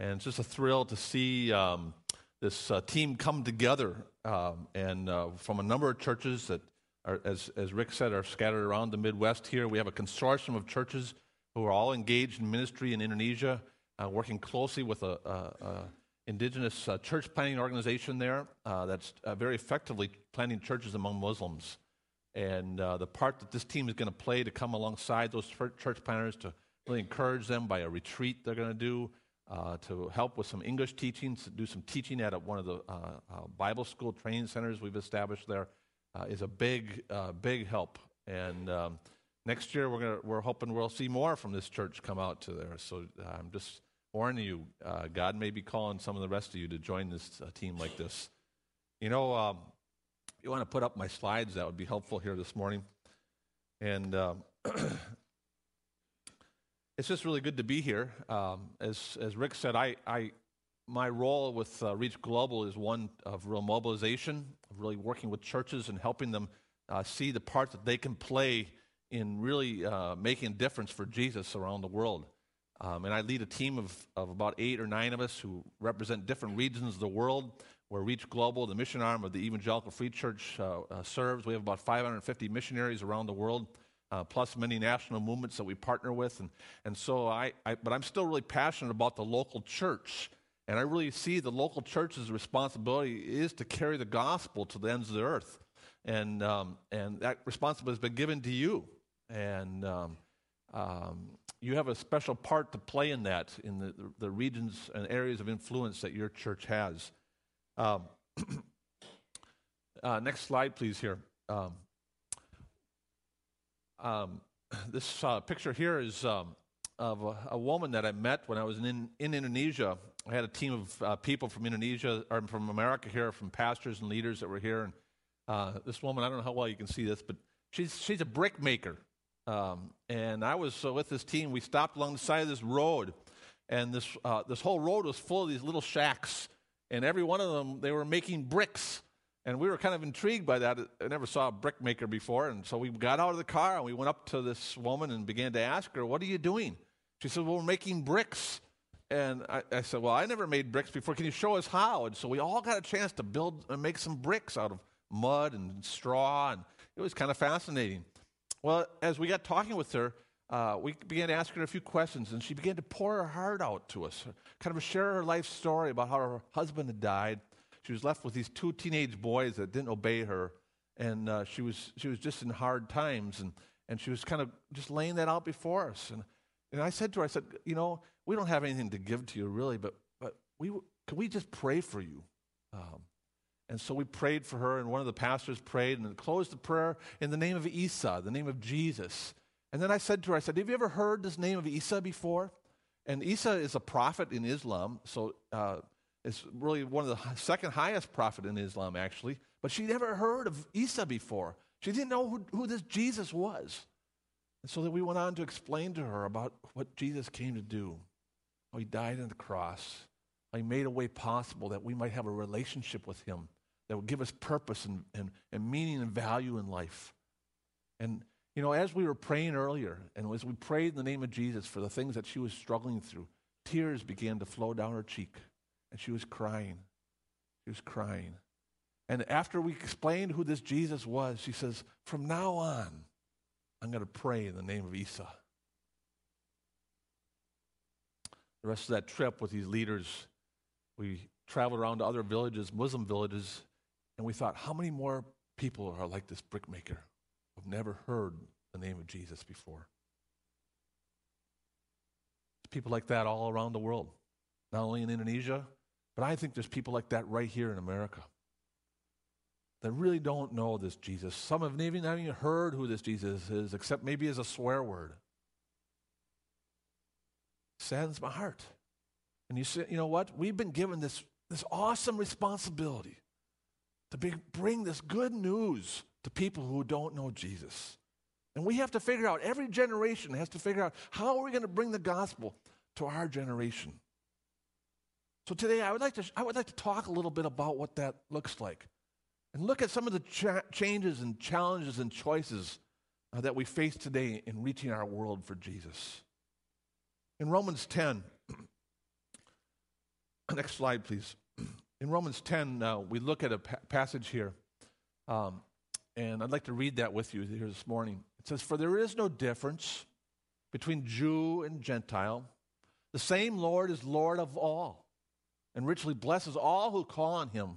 And it's just a thrill to see um, this uh, team come together um, and uh, from a number of churches that are, as, as Rick said, are scattered around the Midwest here. We have a consortium of churches who are all engaged in ministry in Indonesia, uh, working closely with a, a, a indigenous uh, church planting organization there uh, that's uh, very effectively planting churches among Muslims. And the part that this team is going to play to come alongside those church planters to really encourage them by a retreat they're going to do, uh, to help with some English teachings, to do some teaching at one of the Bible school training centers we've established there, is a big, big help. And um, next year we're, gonna, we're hoping we'll see more from this church come out to there. So I'm just warning you, uh, God may be calling some of the rest of you to join this uh, team like this. You know, um, you want to put up my slides, that would be helpful here this morning. And um, it's just really good to be here. Um, as, as Rick said, I, I, my role with uh, Reach Global is one of real mobilization, of really working with churches and helping them uh, see the part that they can play in really uh, making a difference for Jesus around the world. Um, and I lead a team of, of about eight or nine of us who represent different regions of the world where Reach Global, the mission arm of the Evangelical Free Church, uh, uh, serves. We have about 550 missionaries around the world, uh, plus many national movements that we partner with. And, and so I, I, but I'm still really passionate about the local church. And I really see the local church's responsibility is to carry the gospel to the ends of the earth. And, um, and that responsibility has been given to you. And um, um, you have a special part to play in that, in the, the regions and areas of influence that your church has. Um, uh, next slide, please, here. Um, um, this uh, picture here is um, of a, a, woman that I met when I was in, in Indonesia. I had a team of uh, people from Indonesia, or from America here, from pastors and leaders that were here. And uh, this woman, I don't know how well you can see this, but she's, she's a brick maker. Um, and I was uh, with this team. We stopped along the side of this road, and this uh, this whole road was full of these little shacks, and every one of them they were making bricks. And we were kind of intrigued by that. I never saw a brickmaker before, and so we got out of the car and we went up to this woman and began to ask her, "What are you doing?" She said, "Well, we're making bricks." And I, I, said, Well, I never made bricks before. Can you show us how? And so we all got a chance to build and make some bricks out of mud and straw. And it was kind of fascinating. Well, as we got talking with her, uh, we began to ask her a few questions, and she began to pour her heart out to us, kind of share her life story about how her husband had died. She was left with these two teenage boys that didn't obey her, and uh, she was she was just in hard times, and and she was kind of just laying that out before us. And and I said to her, I said, you know, we don't have anything to give to you really, but but we can we just pray for you? Um, and so we prayed for her, and one of the pastors prayed and closed the prayer in the name of Isa, the name of Jesus. And then I said to her, I said, Have you ever heard this name of Isa before? And Isa is a prophet in Islam, so uh, it's really one of the second highest prophet in Islam, actually. But she never heard of Isa before. She didn't know who, who this Jesus was. And so then we went on to explain to her about what Jesus came to do. How he died on the cross. How he made a way possible that we might have a relationship with him that would give us purpose and, and, and meaning and value in life. And, you know, as we were praying earlier, and as we prayed in the name of Jesus for the things that she was struggling through, tears began to flow down her cheek, and she was crying. She was crying. And after we explained who this Jesus was, she says, From now on, I'm going to pray in the name of Isa. The rest of that trip with these leaders, we traveled around to other villages, Muslim villages, and we thought, how many more people are like this brickmaker who've never heard the name of Jesus before? People like that all around the world, not only in Indonesia, but I think there's people like that right here in America that really don't know this Jesus. Some have even haven't even heard who this Jesus is, except maybe as a swear word. Saddens my heart. And you say, you know what? We've been given this, this awesome responsibility to be, bring this good news to people who don't know Jesus. And we have to figure out, every generation has to figure out how are we going to bring the gospel to our generation. So today I would like to, I would like to talk a little bit about what that looks like and look at some of the cha- changes and challenges and choices uh, that we face today in reaching our world for Jesus. In Romans 10, Next slide, please. In Romans 10, uh, we look at a pa- passage here, um, and I'd like to read that with you here this morning. It says, For there is no difference between Jew and Gentile. The same Lord is Lord of all, and richly blesses all who call on him.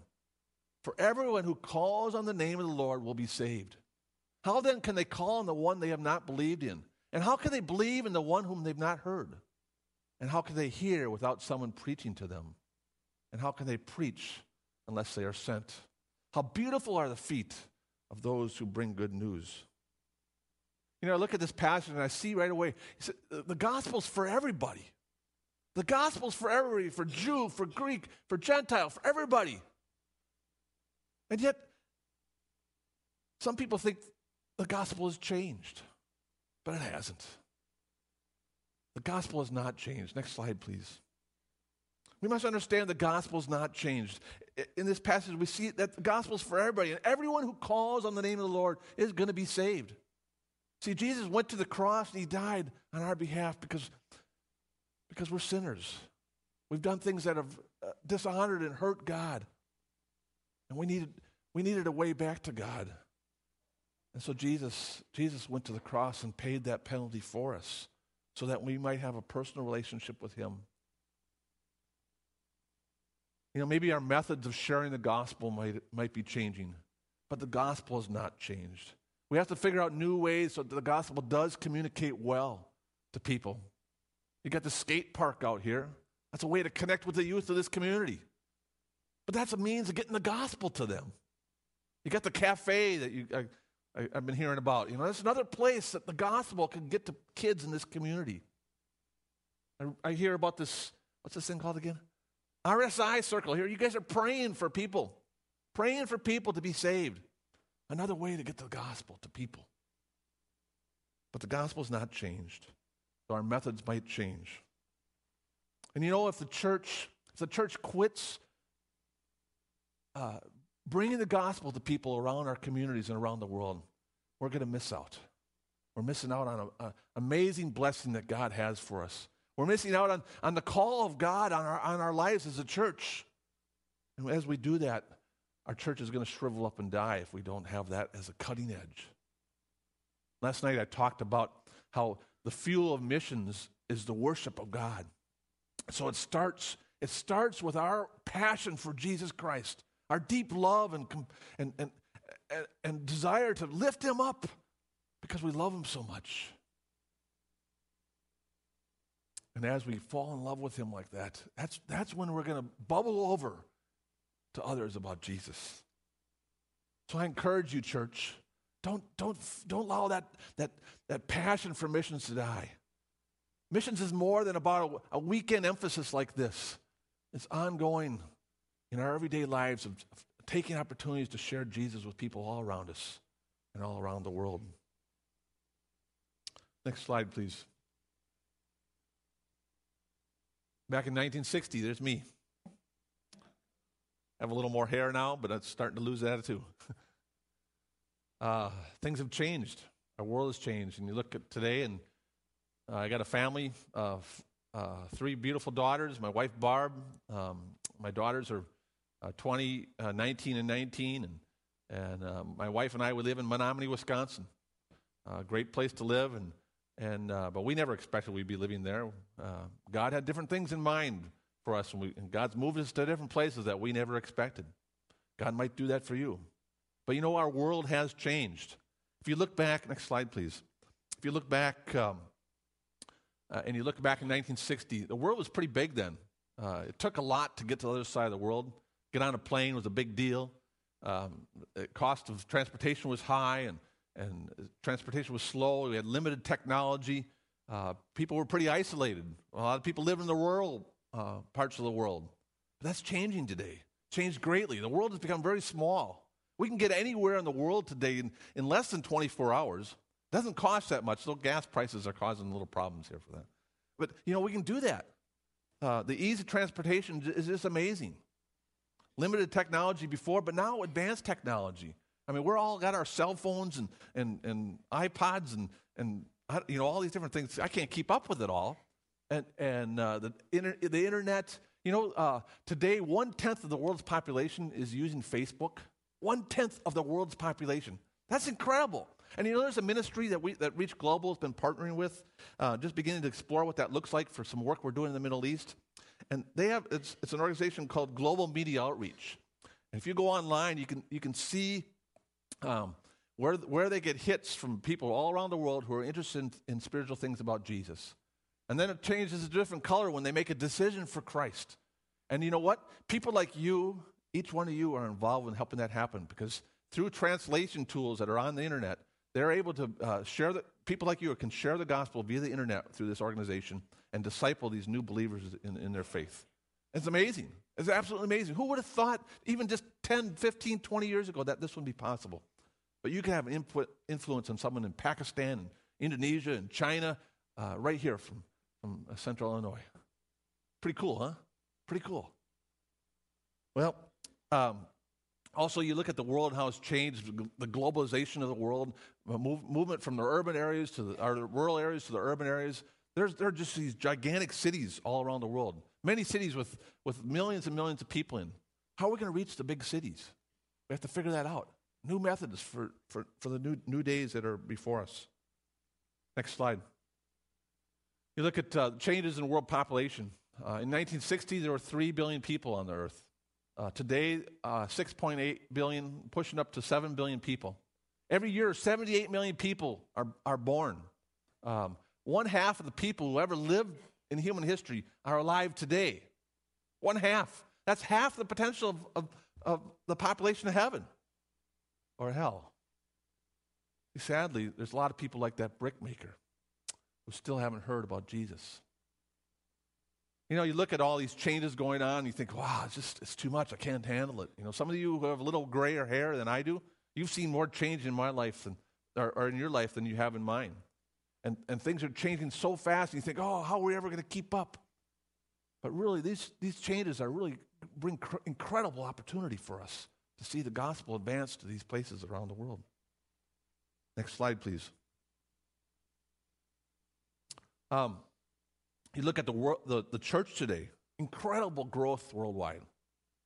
For everyone who calls on the name of the Lord will be saved. How then can they call on the one they have not believed in? And how can they believe in the one whom they've not heard? And how can they hear without someone preaching to them? And how can they preach unless they are sent? How beautiful are the feet of those who bring good news. You know, I look at this passage and I see right away, He said, the gospel's for everybody. The gospel's for everybody, for Jew, for Greek, for Gentile, for everybody. And yet, some people think the gospel has changed, but it hasn't. The gospel has not changed. Next slide, please. We must understand the gospel has not changed. In this passage, we see that the gospel is for everybody, and everyone who calls on the name of the Lord is going to be saved. See, Jesus went to the cross and he died on our behalf because, because we're sinners. We've done things that have uh, dishonored and hurt God. And we needed, we needed a way back to God. And so Jesus, Jesus went to the cross and paid that penalty for us so that we might have a personal relationship with him. You know, maybe our methods of sharing the gospel might, might be changing, but the gospel has not changed. We have to figure out new ways so that the gospel does communicate well to people. You got the skate park out here. That's a way to connect with the youth of this community. But that's a means of getting the gospel to them. You got the cafe that you, I, I, have been hearing about. You know, that's another place that the gospel can get to kids in this community. I, I hear about this, what's this thing called again? RSI circle here. You guys are praying for people, praying for people to be saved. Another way to get the gospel to people. But the gospel's not changed. Our methods might change. And you know, if the church, if the church quits uh, bringing the gospel to people around our communities and around the world, we're going to miss out. We're missing out on an amazing blessing that God has for us. We're missing out on, on the call of God on our, on our lives as a church. And as we do that, our church is going to shrivel up and die if we don't have that as a cutting edge. Last night I talked about how the fuel of missions is the worship of God. So it starts, it starts with our passion for Jesus Christ our deep love and, and, and, and, desire to lift him up because we love him so much. And as we fall in love with him like that, that's, that's when we're going to bubble over to others about Jesus. So I encourage you, church, don't, don't, don't allow that, that, that passion for missions to die. Missions is more than about a, a weekend emphasis like this, it's ongoing in our everyday lives of, of taking opportunities to share Jesus with people all around us and all around the world. Next slide, please. Back in 1960, there's me. I have a little more hair now, but I'm starting to lose that too. uh, things have changed. Our world has changed. And you look at today, and uh, I got a family of uh, three beautiful daughters. My wife, Barb. Um, my daughters are uh, 20, uh, 19 and 19. And, and um, my wife and I, we live in Menomonie, Wisconsin. Uh, great place to live. And, and, uh, but we never expected we'd be living there. God had different things in mind for us, and, we, and God's moved us to different places that we never expected. God might do that for you. But you know, our world has changed. If you look back, next slide, please. If you look back, um, uh, and you look back in 1960, the world was pretty big then. Uh, it took a lot to get to the other side of the world. Get on a plane was a big deal. Um, the cost of transportation was high, and, and transportation was slow. We had limited technology. Uh, people were pretty isolated. A lot of people live in the rural uh, parts of the world. But that's changing today. Changed greatly. The world has become very small. We can get anywhere in the world today in, in less than 24 hours. Doesn't cost that much. So gas prices are causing little problems here for that. But you know we can do that. Uh, the ease of transportation is just amazing limited technology before, but now advanced technology. I mean, we're all got our cell phones and, and, and iPods and, and you know all these different things. I can't keep up with it all. And, and uh, the, inter- the internet, You know, uh, today, one tenth of the world's population is using Facebook. One tenth of the world's population. That's incredible. And you know, there's a ministry that, we, that Reach Global has been partnering with, uh, just beginning to explore what that looks like for some work we're doing in the Middle East. And they have, it's, it's an organization called Global Media Outreach. And if you go online, you can, you can see um, where, where they get hits from people all around the world who are interested in, in spiritual things about Jesus. And then it changes a different color when they make a decision for Christ. And you know what? People like you, each one of you, are involved in helping that happen because through translation tools that are on the internet, they're able to uh, share the people like you can share the gospel via the internet through this organization and disciple these new believers in, in their faith. It's amazing. It's absolutely amazing. Who would have thought, even just 10, 15, 20 years ago, that this would be possible? But you can have an input, influence on someone in Pakistan, and Indonesia, and China, uh, right here from, from uh, central Illinois. Pretty cool, huh? Pretty cool. Well, um, also, you look at the world, how it's changed, the globalization of the world, move, movement from the urban areas to the rural areas to the urban areas. There's, there are just these gigantic cities all around the world. Many cities with, with millions and millions of people in. How are we going to reach the big cities? We have to figure that out. New methods for, for, for the new, new days that are before us. Next slide. You look at uh, changes in world population. Uh, in 1960, there were 3 billion people on the earth. Uh, today, uh, 6.8 billion, pushing up to 7 billion people. Every year, 78 million people are, are born. Um, one half of the people who ever lived in human history are alive today. One half. That's half the potential of, of, of the population of heaven or hell. Sadly, there's a lot of people like that brickmaker who still haven't heard about Jesus. You know, you look at all these changes going on, and you think, wow, it's just it's too much. I can't handle it. You know, some of you who have a little grayer hair than I do, you've seen more change in my life than, or, or in your life than you have in mine. And, and things are changing so fast, and you think, oh, how are we ever going to keep up? But really, these, these changes are really bring cr- incredible opportunity for us to see the gospel advance to these places around the world. Next slide, please. Um, you look at the, world, the, the church today, incredible growth worldwide.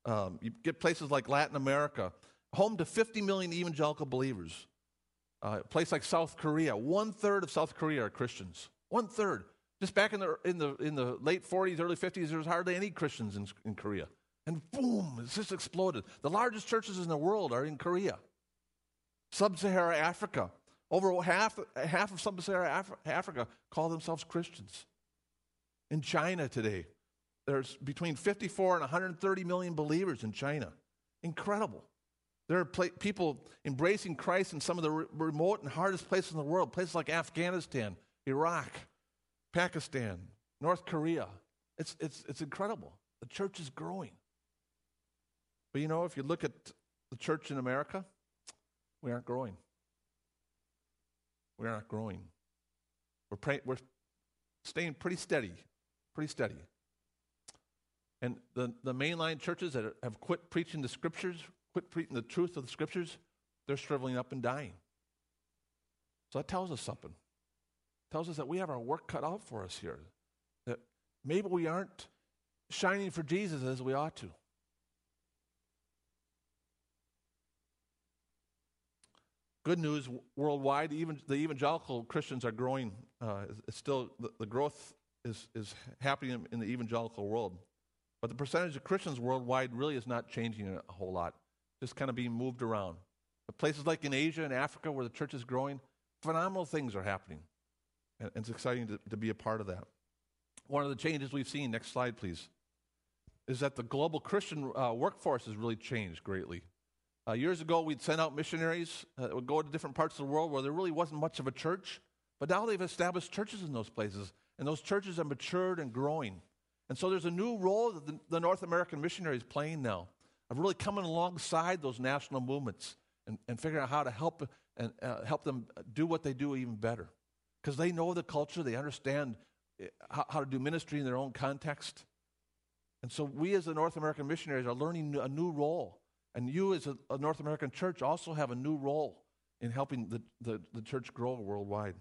Um, you get places like Latin America, home to 50 million evangelical believers. Uh, a place like South Korea, one third of South Korea are Christians. One third. Just back in the, in the, in the late 40s, early 50s, there was hardly any Christians in, in Korea. And boom, it's just exploded. The largest churches in the world are in Korea. Sub Saharan Africa, over half, half of Sub Saharan Af- Africa call themselves Christians. In China today, there's between 54 and 130 million believers in China. Incredible. There are pla- people embracing Christ in some of the re- remote and hardest places in the world, places like Afghanistan, Iraq, Pakistan, North Korea. It's, it's, it's incredible. The church is growing. But you know, if you look at the church in America, we aren't growing. We are not growing. We're, pray- we're staying pretty steady, pretty steady. And the, the mainline churches that have quit preaching the scriptures, quit preaching the truth of the scriptures, they're shriveling up and dying. So that tells us something. It tells us that we have our work cut out for us here. That maybe we aren't shining for Jesus as we ought to. Good news worldwide, even the evangelical Christians are growing. Uh, it's still the, the, growth is, is happening in the evangelical world. But the percentage of Christians worldwide really is not changing a whole lot, just kind of being moved around. But places like in Asia and Africa where the church is growing, phenomenal things are happening. And, it's exciting to, to be a part of that. One of the changes we've seen, next slide please, is that the global Christian uh, workforce has really changed greatly. Uh, years ago, we'd send out missionaries uh, would go to different parts of the world where there really wasn't much of a church. But now they've established churches in those places, and those churches are matured and growing. And so there's a new role that the, the North American missionary is playing now of really coming alongside those national movements and, and figuring out how to help and uh, help them do what they do even better. Because they know the culture, they understand eh, how, how to do ministry in their own context. And so we as the North American missionaries are learning a new role and you, as a, a North American church, also have a new role in helping the, the, the church grow worldwide.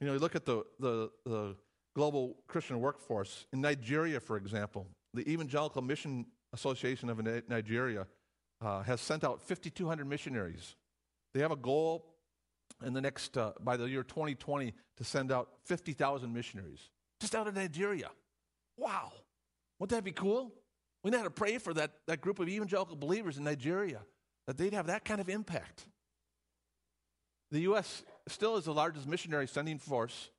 You know, you look at the, the, the global Christian workforce. In Nigeria, for example, the Evangelical Mission Association of Nigeria uh, has sent out 5,200 missionaries. They have a goal in the next, uh, by the year 2020, to send out 50,000 missionaries just out of Nigeria. Wow. Wouldn't that be cool? We know how to pray for that, that group of evangelical believers in Nigeria, that they'd have that kind of impact. The U.S. still is the largest missionary sending force,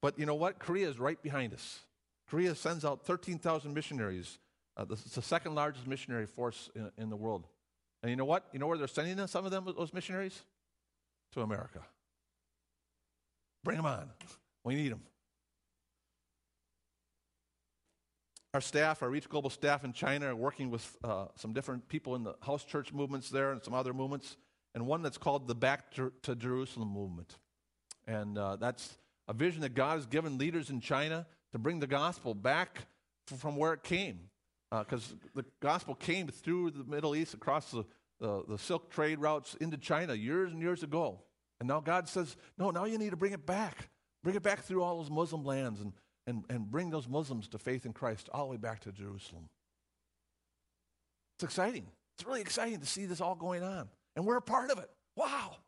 but you know what? Korea is right behind us. Korea sends out 13,000 missionaries. Uh, the second largest missionary force in, in the world. And you know what? You know where they're sending some of them, those missionaries? To America. Bring them on. We need them. Our staff, our Reach Global staff in China, are working with uh, some different people in the house church movements there and some other movements, and one that's called the Back to, Jerusalem movement. And uh, that's a vision that God has given leaders in China to bring the gospel back from where it came. Because uh, the gospel came through the Middle East, across the, the, the silk trade routes into China years and years ago. And now God says, no, now you need to bring it back. Bring it back through all those Muslim lands and and, and bring those Muslims to faith in Christ all the way back to Jerusalem. It's exciting. It's really exciting to see this all going on. And we're a part of it. Wow.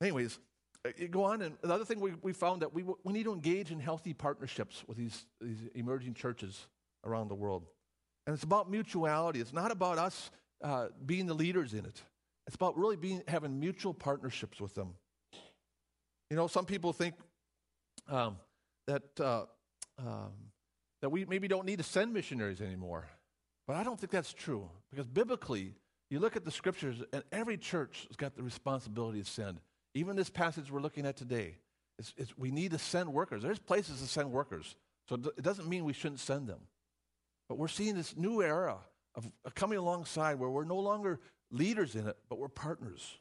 Anyways, uh, you go on, and the other thing we, we found that we, we need to engage in healthy partnerships with these, these emerging churches around the world. And it's about mutuality. It's not about us uh, being the leaders in it. It's about really being having mutual partnerships with them. You know, some people think um, that, uh, um, that we maybe don't need to send missionaries anymore. But I don't think that's true because biblically, you look at the scriptures, and every church has got the responsibility to send. Even this passage we're looking at today, it's, it's, we need to send workers. There's places to send workers. So it doesn't mean we shouldn't send them. But we're seeing this new era of, of coming alongside where we're no longer leaders in it, but we're partners.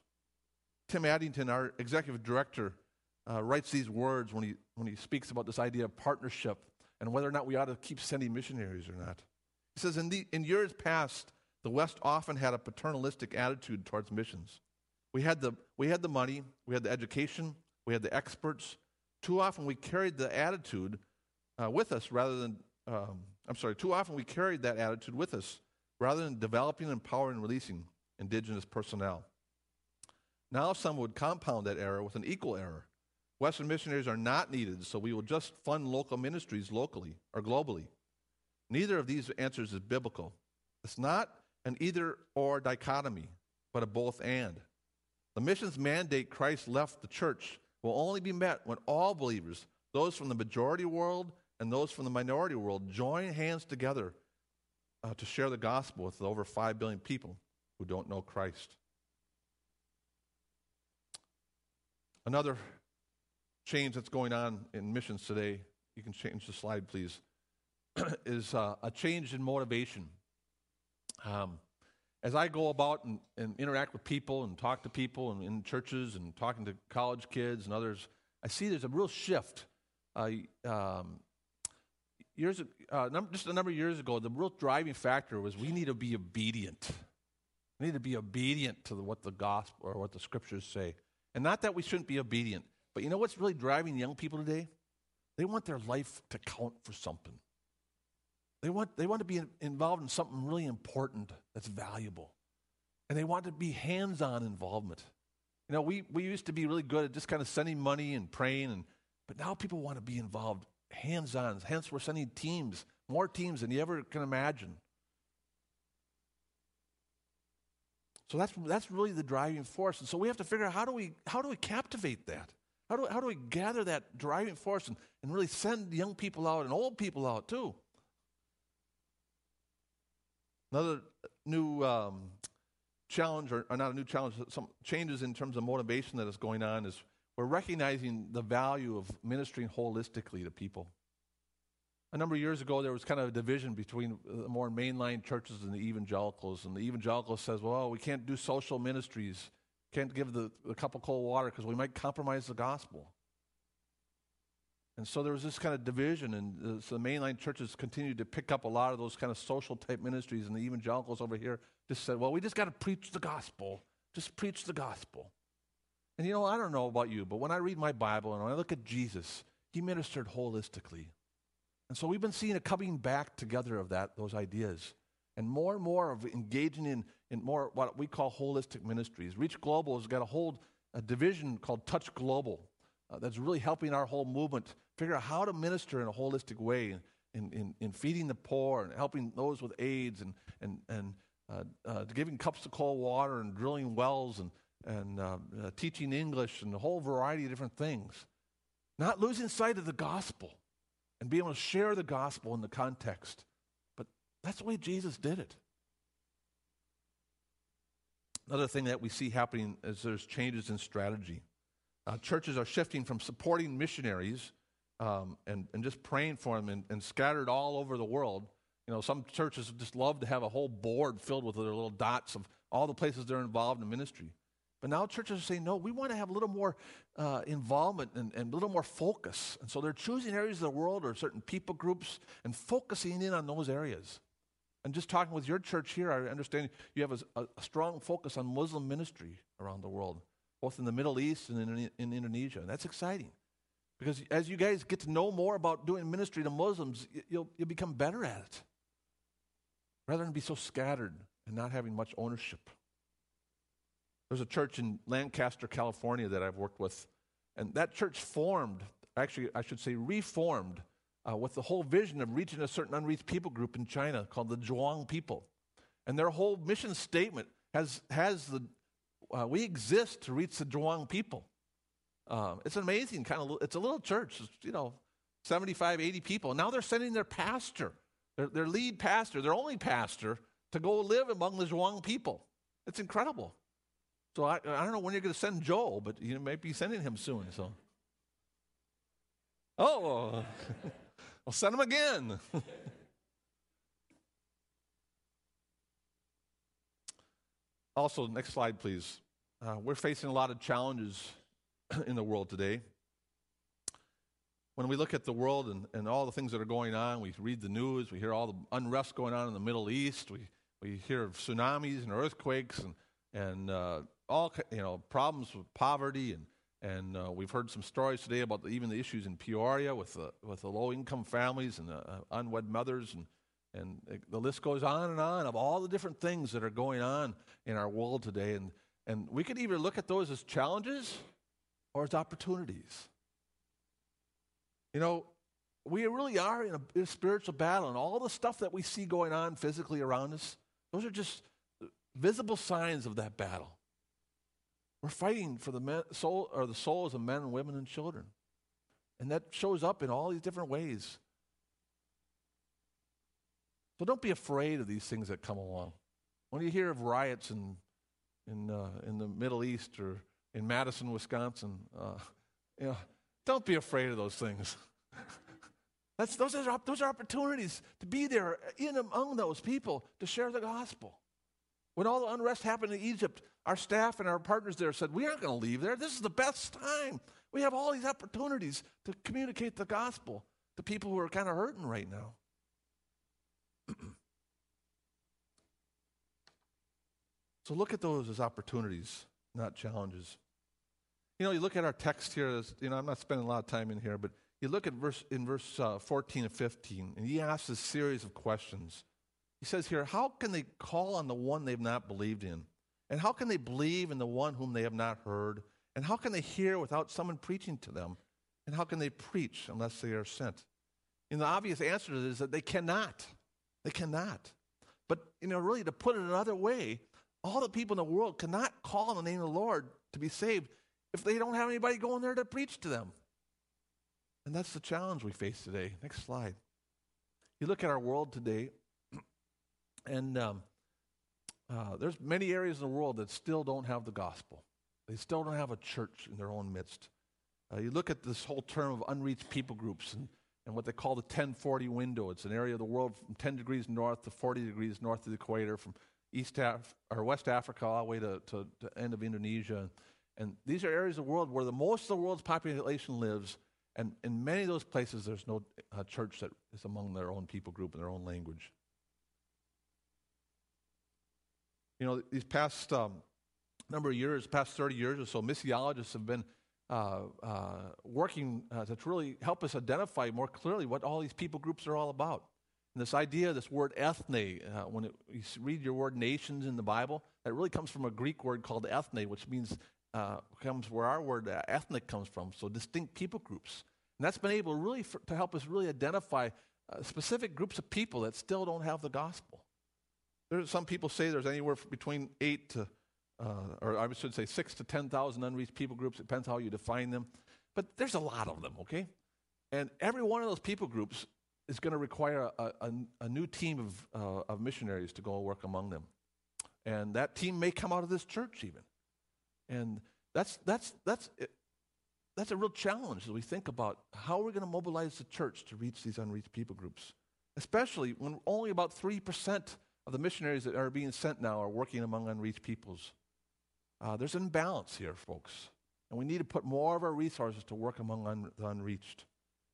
Tim Addington, our executive director, uh, writes these words when he, when he speaks about this idea of partnership and whether or not we ought to keep sending missionaries or not. He says, in, the, in years past, the West often had a paternalistic attitude towards missions. We had, the, we had the money, we had the education, we had the experts. Too often we carried the attitude uh, with us rather than, um, I'm sorry, too often we carried that attitude with us rather than developing, empowering, and releasing indigenous personnel. Now some would compound that error with an equal error. Western missionaries are not needed, so we will just fund local ministries locally or globally. Neither of these answers is biblical. It's not an either or dichotomy, but a both and. The missions mandate Christ left the church will only be met when all believers, those from the majority world and those from the minority world, join hands together uh, to share the gospel with over 5 billion people who don't know Christ. Another change that's going on in missions today, you can change the slide, please, is uh, a change in motivation. Um, as I go about and, and, interact with people and talk to people and in churches and talking to college kids and others, I see there's a real shift. Uh, um, years, uh, just a number of years ago, the real driving factor was we need to be obedient. We need to be obedient to the, what the gospel or what the scriptures say. And not that we shouldn't be obedient, but you know what's really driving young people today? They want their life to count for something. They want, they want to be involved in something really important that's valuable. And they want to be hands on involvement. You know, we, we used to be really good at just kind of sending money and praying, and, but now people want to be involved hands on. Hence, we're sending teams, more teams than you ever can imagine. So that's, that's really the driving force. And so we have to figure out how do we, how do we captivate that? How do, how do we gather that driving force and, and really send young people out and old people out too? Another new um, challenge, or, or, not a new challenge, some changes in terms of motivation that is going on is we're recognizing the value of ministering holistically to people. A number of years ago, there was kind of a division between the more mainline churches and the evangelicals. And the evangelicals says, well, we can't do social ministries can't give the, the cup of cold water because we might compromise the gospel. And so there was this kind of division, and so the mainline churches continued to pick up a lot of those kind of social type ministries, and the evangelicals over here just said, well, we just got to preach the gospel. Just preach the gospel. And you know, I don't know about you, but when I read my Bible and when I look at Jesus, he ministered holistically. And so we've been seeing a coming back together of that, those ideas. And more and more of engaging in, in more what we call holistic ministries. Reach Global has got a whole a division called Touch Global uh, that's really helping our whole movement figure out how to minister in a holistic way in, in, in feeding the poor and helping those with AIDS and, and, and uh, uh, giving cups of cold water and drilling wells and, and uh, uh, teaching English and a whole variety of different things. Not losing sight of the gospel and being able to share the gospel in the context. But that's the way Jesus did it. Another thing that we see happening is there's changes in strategy. Uh, churches are shifting from supporting missionaries um, and, and just praying for them and, and scattered all over the world. You know, some churches just love to have a whole board filled with their little dots of all the places they're involved in ministry. But now churches are saying, no, we want to have a little more uh, involvement and, and, a little more focus. And so they're choosing areas of the world or certain people groups and focusing in on those areas. And just talking with your church here, I understand you have a, a strong focus on Muslim ministry around the world, both in the Middle East and in, in Indonesia. And that's exciting. Because as you guys get to know more about doing ministry to Muslims, you'll, you'll become better at it. Rather than be so scattered and not having much ownership. There's a church in Lancaster, California that I've worked with, and that church formed, actually, I should say, reformed uh, with the whole vision of reaching a certain unreached people group in China called the Zhuang people. And their whole mission statement has, has the, uh, we exist to reach the Zhuang people. Um, it's an amazing kind of, it's a little church, you know, 75, 80 people. Now they're sending their pastor, their, their lead pastor, their only pastor, to go live among the Zhuang people. It's incredible. So I, I don't know when you're going to send Joel, but you might be sending him soon. So, oh, I'll send him again. also, next slide, please. Uh, we're facing a lot of challenges in the world today. When we look at the world and, and all the things that are going on, we read the news, we hear all the unrest going on in the Middle East, we, we hear of tsunamis and earthquakes and, and uh, all you know problems with poverty and and uh, we've heard some stories today about the, even the issues in Peoria with the with the low income families and the uh, unwed mothers and and the list goes on and on of all the different things that are going on in our world today and and we could either look at those as challenges or as opportunities. You know, we really are in a, in a spiritual battle, and all the stuff that we see going on physically around us, those are just visible signs of that battle. We're fighting for the men, soul or the souls of men and women and children. And that shows up in all these different ways. So don't be afraid of these things that come along. When you hear of riots in, in, uh, in the Middle East or in Madison, Wisconsin, uh, you know, don't be afraid of those things. That's, those, are, those are opportunities to be there in among those people to share the gospel. When all the unrest happened in Egypt, our staff and our partners there said, We aren't going to leave there. This is the best time. We have all these opportunities to communicate the gospel to people who are kind of hurting right now. so look at those as opportunities, not challenges. You know, you look at our text here, you know, I'm not spending a lot of time in here, but you look at verse in verse uh, 14 and 15, and he asks a series of questions. He says here, How can they call on the one they've not believed in? And how can they believe in the one whom they have not heard? And how can they hear without someone preaching to them? And how can they preach unless they are sent? And the obvious answer to this is that they cannot. They cannot. But, you know, really, to put it another way, all the people in the world cannot call on the name of the Lord to be saved if they don't have anybody going there to preach to them. And that's the challenge we face today. Next slide. You look at our world today, and um, uh, there's many areas in the world that still don't have the gospel. They still don't have a church in their own midst. Uh, you look at this whole term of unreached people groups and, and what they call the 1040 window. It's an area of the world from 10 degrees north to 40 degrees north of the equator, from East Af- or West Africa all the way to, to, to end of Indonesia. And these are areas of the world where the most of the world's population lives. And in many of those places, there's no uh, church that is among their own people group and their own language. You know, these past um, number of years, past 30 years or so, missiologists have been uh, uh, working uh, to really help us identify more clearly what all these people groups are all about. And this idea, this word ethne, uh, when it, you read your word nations in the Bible, that really comes from a Greek word called ethne, which means uh, comes where our word uh, ethnic comes from, so distinct people groups. And that's been able really for, to help us really identify uh, specific groups of people that still don't have the gospel. There's some people say there's anywhere between eight to, uh, or I should say six to 10,000 unreached people groups. It depends how you define them. But there's a lot of them, okay? And every one of those people groups is going to require a, a, a, new team of, uh, of missionaries to go work among them. And that team may come out of this church even. And that's, that's, that's, that's a real challenge as we think about how we're going to mobilize the church to reach these unreached people groups, especially when only about 3% of the missionaries that are being sent now are working among unreached peoples. Uh, there's an imbalance here, folks. And we need to put more of our resources to work among un- the unreached.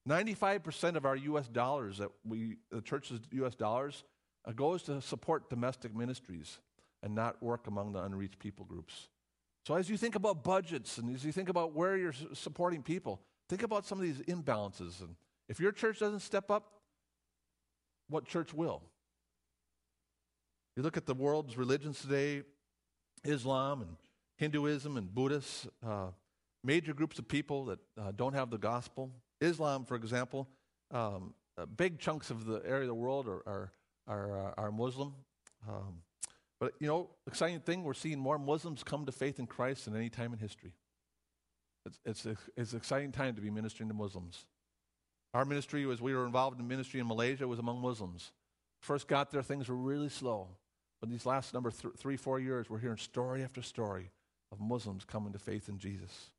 95% of our U.S. dollars that we, the church's U.S. dollars, uh, goes to support domestic ministries and not work among the unreached people groups. So as you think about budgets and as you think about where you're supporting people, think about some of these imbalances. And if your church doesn't step up, what church will? You look at the world's religions today, Islam and Hinduism and Buddhists, uh, major groups of people that uh, don't have the gospel. Islam, for example, um, uh, big chunks of the area of the world are, are, are, uh, are Muslim. Um, but, you know, exciting thing, we're seeing more Muslims come to faith in Christ than any time in history. It's, it's, it's an exciting time to be ministering to Muslims. Our ministry, as we were involved in ministry in Malaysia, was among Muslims. First got there, things were really slow. But these last number th- three, four years, we're hearing story after story of Muslims coming to faith in Jesus.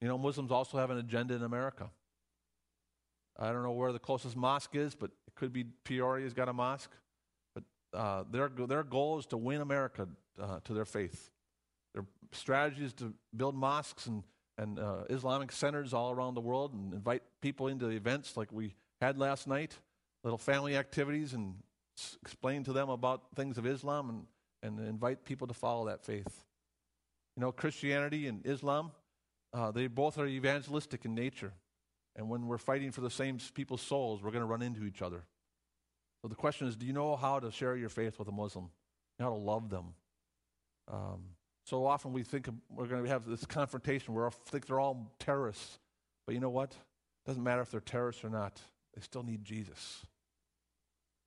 You know, Muslims also have an agenda in America. I don't know where the closest mosque is, but it could be Peoria's got a mosque. Uh, their, their goal is to win America uh, to their faith. Their strategy is to build mosques and, and uh, Islamic centers all around the world and invite people into events like we had last night, little family activities, and s- explain to them about things of Islam and, and invite people to follow that faith. You know, Christianity and Islam uh, they both are evangelistic in nature. And when we're fighting for the same people's souls, we're going to run into each other. So the question is do you know how to share your faith with a Muslim? how to love them? Um, so often we think we're going to have this confrontation where think they're all terrorists. But you know what? It doesn't matter if they're terrorists or not, they still need Jesus.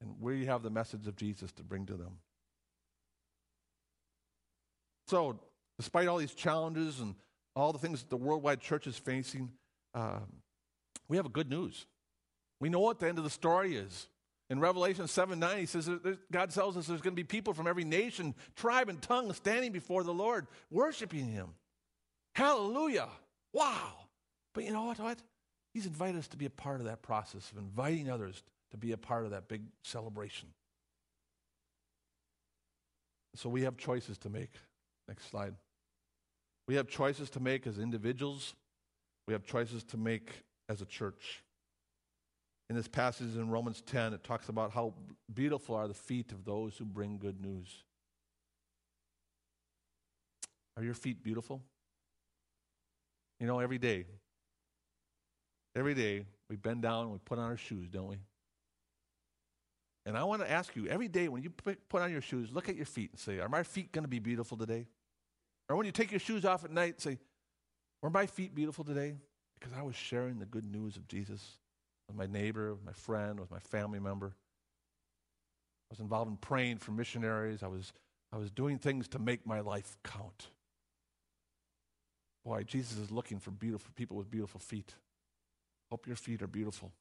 And we have the message of Jesus to bring to them. So, despite all these challenges and all the things that the worldwide church is facing, uh, we have good news. We know what the end of the story is. In Revelation 7 9, he says, God tells us there's going to be people from every nation, tribe, and tongue standing before the Lord, worshiping him. Hallelujah. Wow. But you know what? what? He's invited us to be a part of that process of inviting others to be a part of that big celebration. So we have choices to make. Next slide. We have choices to make as individuals, we have choices to make as a church. In this passage in Romans 10, it talks about how beautiful are the feet of those who bring good news. Are your feet beautiful? You know, every day, every day we bend down and we put on our shoes, don't we? And I want to ask you every day when you put on your shoes, look at your feet and say, Are my feet going to be beautiful today? Or when you take your shoes off at night, say, Were my feet beautiful today? Because I was sharing the good news of Jesus with my neighbor, with my friend, with my family member. I was involved in praying for missionaries. I was, I was doing things to make my life count. Boy, Jesus is looking for beautiful people with beautiful feet. Hope your feet are beautiful.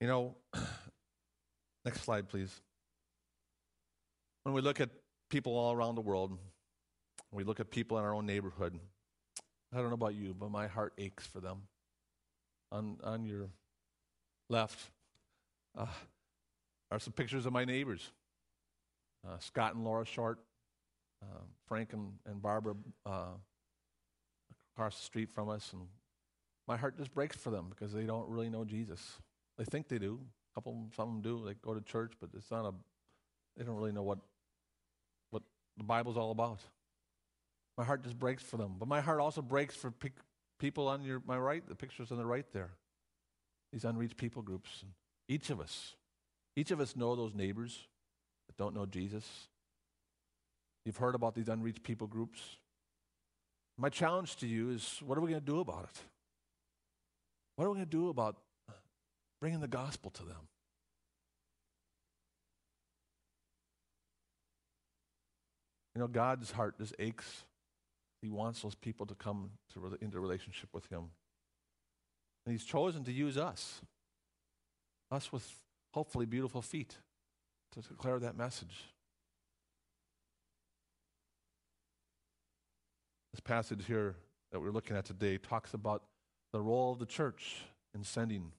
You know, next slide, please. When we look at people all around the world, we look at people in our own neighborhood, I don't know about you, but my heart aches for them. On, on your left uh, are some pictures of my neighbors uh, Scott and Laura Short, uh, Frank and, and Barbara uh, across the street from us. And my heart just breaks for them because they don't really know Jesus. They think they do. A couple, some of them do. They go to church, but it's not a. They don't really know what the Bible's all about. My heart just breaks for them. But my heart also breaks for pe- people on your, my right, the pictures on the right there. These unreached people groups. And each of us, each of us know those neighbors that don't know Jesus. You've heard about these unreached people groups. My challenge to you is what are we going to do about it? What are we going to do about bringing the gospel to them? You know, God's heart just aches. He wants those people to come to, into relationship with Him. And He's chosen to use us, us with hopefully beautiful feet, to declare that message. This passage here that we're looking at today talks about the role of the church in sending.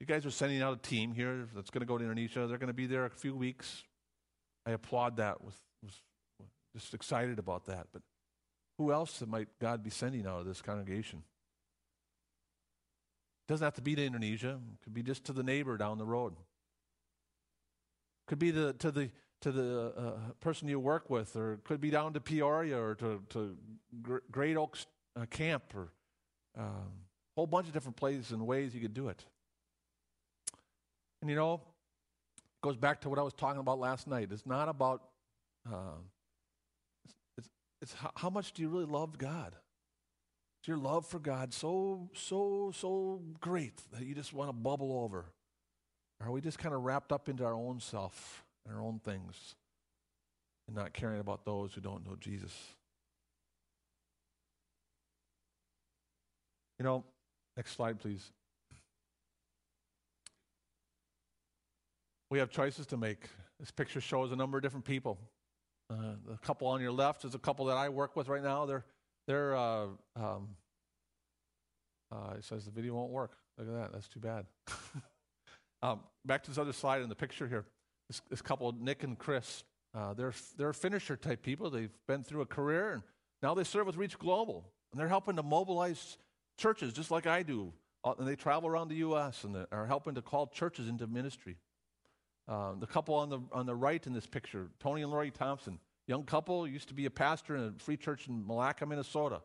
You guys are sending out a team here that's going to go to Indonesia. They're going to be there a few weeks. I applaud that. With, just excited about that. But who else might God be sending out of this congregation? It doesn't have to be to Indonesia. It could be just to the neighbor down the road. It could be the, to the to the uh, person you work with, or it could be down to Peoria or to, to Great Oaks uh, Camp, or a um, whole bunch of different places and ways you could do it. And you know, it goes back to what I was talking about last night. It's not about, uh, it's, how, how much do you really love God? Is your love for God so, so, so great that you just want to bubble over? Or are we just kind of wrapped up into our own self? and our own things and not caring about those who don't know Jesus. You know, next slide, please. We have choices to make. This picture shows a number of different people. Uh, the couple on your left is a couple that I work with right now. They're, they're uh, um, uh, it says the video won't work. Look at that. That's too bad. um, back to this other slide in the picture here this, this couple, Nick and Chris, uh, they're, they're finisher type people. They've been through a career and now they serve with Reach Global. And they're helping to mobilize churches just like I do. Uh, and they travel around the U.S. and are helping to call churches into ministry. Uh, the couple on the, on the right in this picture, Tony and Lori Thompson, young couple, used to be a pastor in a free church in Malacca, Minnesota.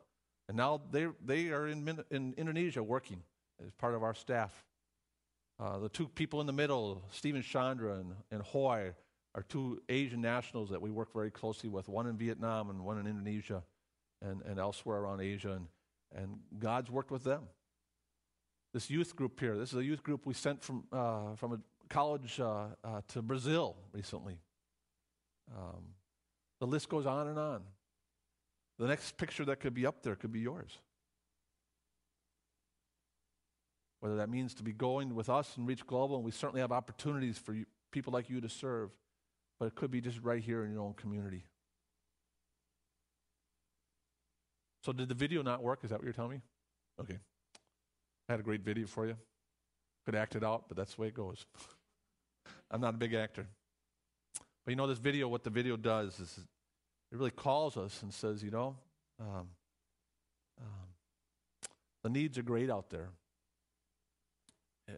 And now they, they are in, in Indonesia working as part of our staff. Uh, the two people in the middle, Stephen Chandra and, and Hoy, are two Asian nationals that we work very closely with, one in Vietnam and one in Indonesia and, and elsewhere around Asia. And, and God's worked with them. This youth group here, this is a youth group we sent from, uh, from a college uh, uh to Brazil recently. Um, the list goes on and on. The next picture that could be up there could be yours. whether that means to be going with us and reach global, and we certainly have opportunities for you, people like you to serve, but it could be just right here in your own community. So, did the video not work? Is that what you're telling me? Okay. I had a great video for you. Could act it out, but that's the way it goes. I'm not a big actor. But you know, this video, what the video does is it really calls us and says, you know, um, um, the needs are great out there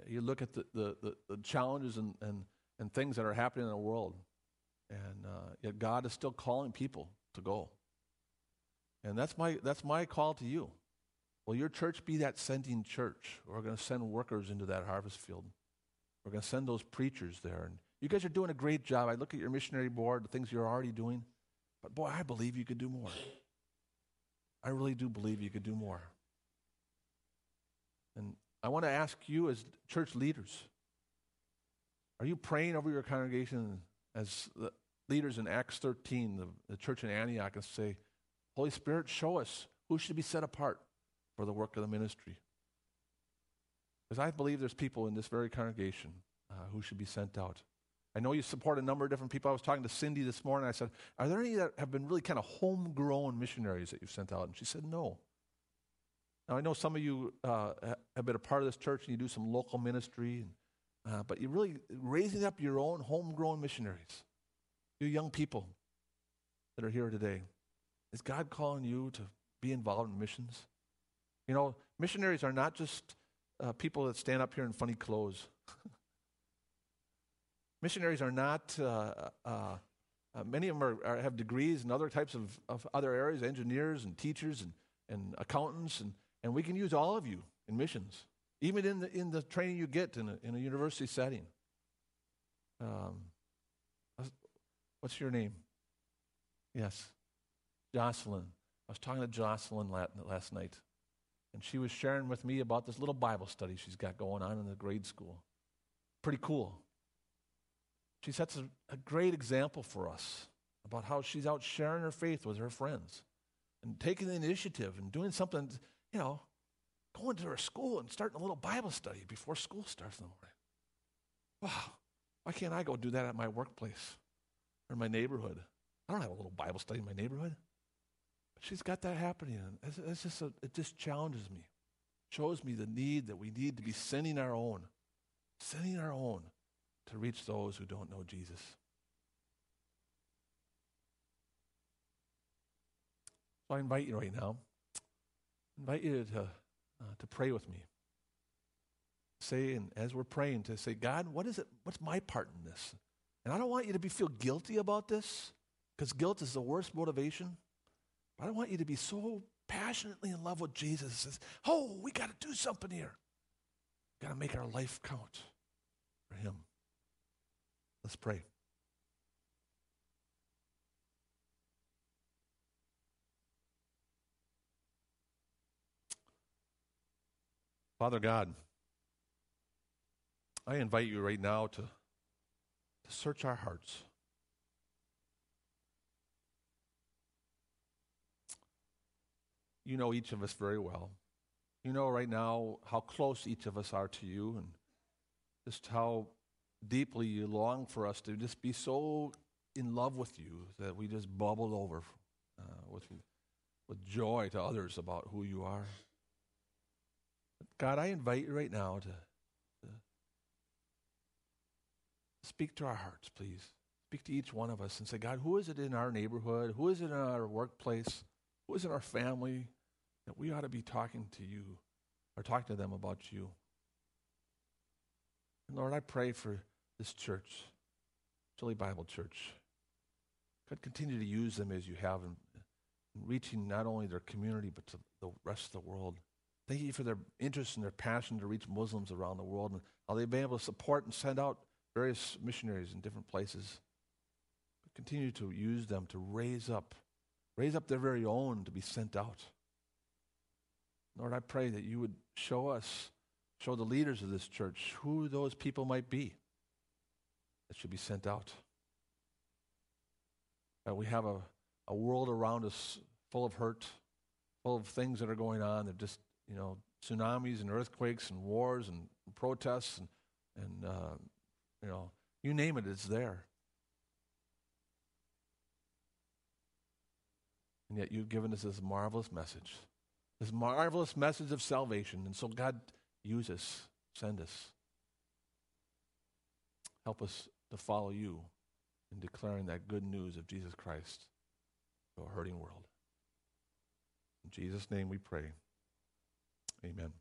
you look at the, the, the, the challenges and, and, and things that are happening in the world, and uh, yet God is still calling people to go. And that's my, that's my call to you. Will your church be that sending church? We're going to send workers into that harvest field. We're going to send those preachers there. And you guys are doing a great job. I look at your missionary board, the things you're already doing. But boy, I believe you could do more. I really do believe you could do more. And I want to ask you as church leaders are you praying over your congregation as the leaders in Acts 13, the, the church in Antioch, and say, Holy Spirit, show us who should be set apart for the work of the ministry? Because I believe there's people in this very congregation uh, who should be sent out. I know you support a number of different people. I was talking to Cindy this morning. I said, Are there any that have been really kind of homegrown missionaries that you've sent out? And she said, No. Now, I know some of you uh, have been a part of this church and you do some local ministry, and, uh, but you're really raising up your own homegrown missionaries. You young people that are here today. Is God calling you to be involved in missions? You know, missionaries are not just uh, people that stand up here in funny clothes. missionaries are not uh, uh, Uh, many of them are, are, have degrees in other types of, of other areas, engineers and teachers and, and accountants, and, and we can use all of you in missions, even in the, in the training you get in a, in a university setting. Um, what's your name? Yes, Jocelyn. I was talking to Jocelyn last night, and she was sharing with me about this little Bible study she's got going on in the grade school. Pretty cool. She sets a, a great example for us about how she's out sharing her faith with her friends and taking the initiative and doing something, you know, going to her school and starting a little Bible study before school starts in the morning. Wow, why can't I go do that at my workplace or my neighborhood? I don't have a little Bible study in my neighborhood. She's got that happening. It's, it's just a, it just challenges me, shows me the need that we need to be sending our own, sending our own to reach those who don't know Jesus. So I invite you right now, I invite you to, uh, to pray with me. Say, and as we're praying, to say, God, what is it? What's my part in this? And I don't want you to be feel guilty about this, because guilt is the worst motivation. But I want you to be so passionately in love with Jesus. Says, oh, we got to do something here. Got to make our life count for Him. Let's pray. Father God, I invite you right now to, to search our hearts. You know each of us very well. You know right now how close each of us are to you and just how deeply you long for us to just be so in love with you that we just bubble over uh, with, with joy to others about who you are. God, I invite you right now to, to speak to our hearts, please. Speak to each one of us and say, God, who is it in our neighborhood? Who is it in our workplace? Who is in our family that we ought to be talking to you or talking to them about you? And Lord, I pray for this church, Chili Bible Church. God, continue to use them as you have in, in reaching not only their community, but to the rest of the world. Thank you for their interest and their passion to reach Muslims around the world and how they've been able to support and send out various missionaries in different places. But continue to use them to raise up, raise up their very own to be sent out. Lord, I pray that you would show us, show the leaders of this church who those people might be that should be sent out. Uh, we have a, a world around us full of hurt, full of things that are going on. They're just, you know, tsunamis and earthquakes and wars and protests and, and uh, you know, you name it, it's there. And yet you've given us this marvelous message, this marvelous message of salvation. And so, God, use us, send us. Help us to follow you in declaring that good news of Jesus Christ to a hurting world. In Jesus' name we pray. Amen.